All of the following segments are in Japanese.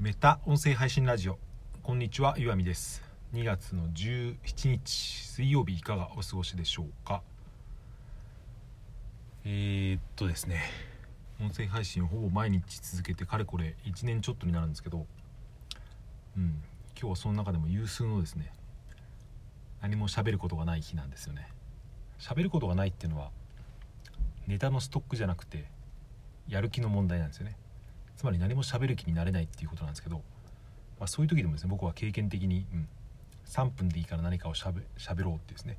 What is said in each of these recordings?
メタ音声配信ラジオ。こんにちは岩見です。2月の17日水曜日いかがお過ごしでしょうか？えー、っとですね。音声配信をほぼ毎日続けてかれこれ1年ちょっとになるんですけどうん今日はその中でも有数のですね何も喋ることがない日なんですよね。喋ることがないっていうのはネタのストックじゃなくてやる気の問題なんですよねつまり何も喋る気になれないっていうことなんですけど、まあ、そういう時でもですね僕は経験的に、うん、3分でいいから何かをしゃべろうってですね、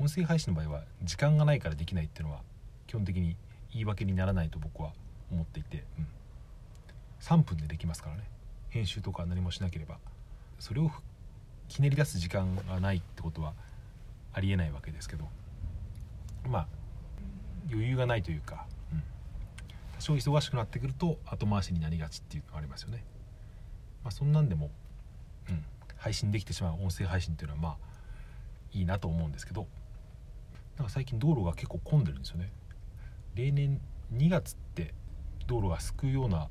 うん、音声配信の場合は時間がないからできないっていうのは基本的に言い訳にならないと僕は思っていて、うん、3分でできますからね。編集とか何もしなければそれをひねり出す時間がないってことはありえないわけですけどまあ余裕がないというか、少忙しくなってくると後回しになりがちっていうのがありますよね。まあ、そんなんでも、うん、配信できてしまう音声配信っていうのはまあいいなと思うんですけどなんか最近道路が結構混んでるんですよね。例年2月って道路がすくうような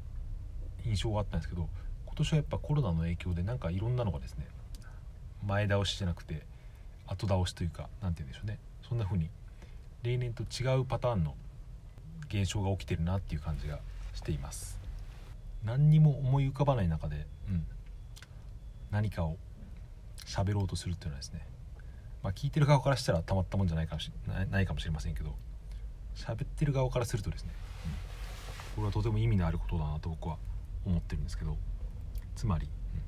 印象があったんですけど今年はやっぱコロナの影響でなんかいろんなのがですね前倒しじゃなくて後倒しというか何て言うんでしょうねそんな風に例年と違うパターンの現象が起きてるなっていう感じがしています。何にも思い浮かばない中で、うん、何かを喋ろうとするっていうのはですね、まあ、聞いてる側からしたらたまったもんじゃないかもしないかもしれませんけど喋ってる側からするとですね、うん、これはとても意味のあることだなと僕は思ってるんですけどつまり、うん、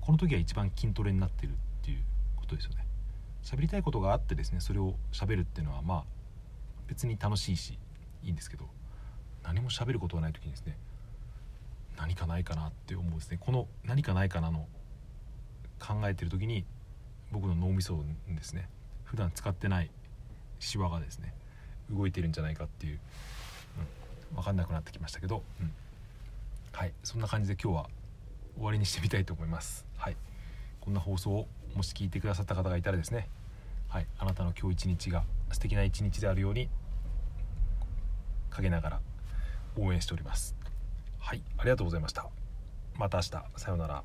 この時は一番筋トレになってるっていうことですよね。喋りたいことがあってですねそれを喋るっていうのはまあ別に楽しいしいいんですけど何も喋ることがない時にですね何かないかなって思うですね。この何かないかなの考えてる時に僕の脳みそですね普段使ってないシワがですね動いてるんじゃないかっていう、うん、分かんなくなってきましたけど、うん、はいそんな感じで今日は終わりにしてみたいと思います。はいこんな放送をもし聞いてくださった方がいたらですねはいあなたの今日一日が素敵な一日であるように陰ながら応援しております。はいありがとうございました。また明日。さようなら。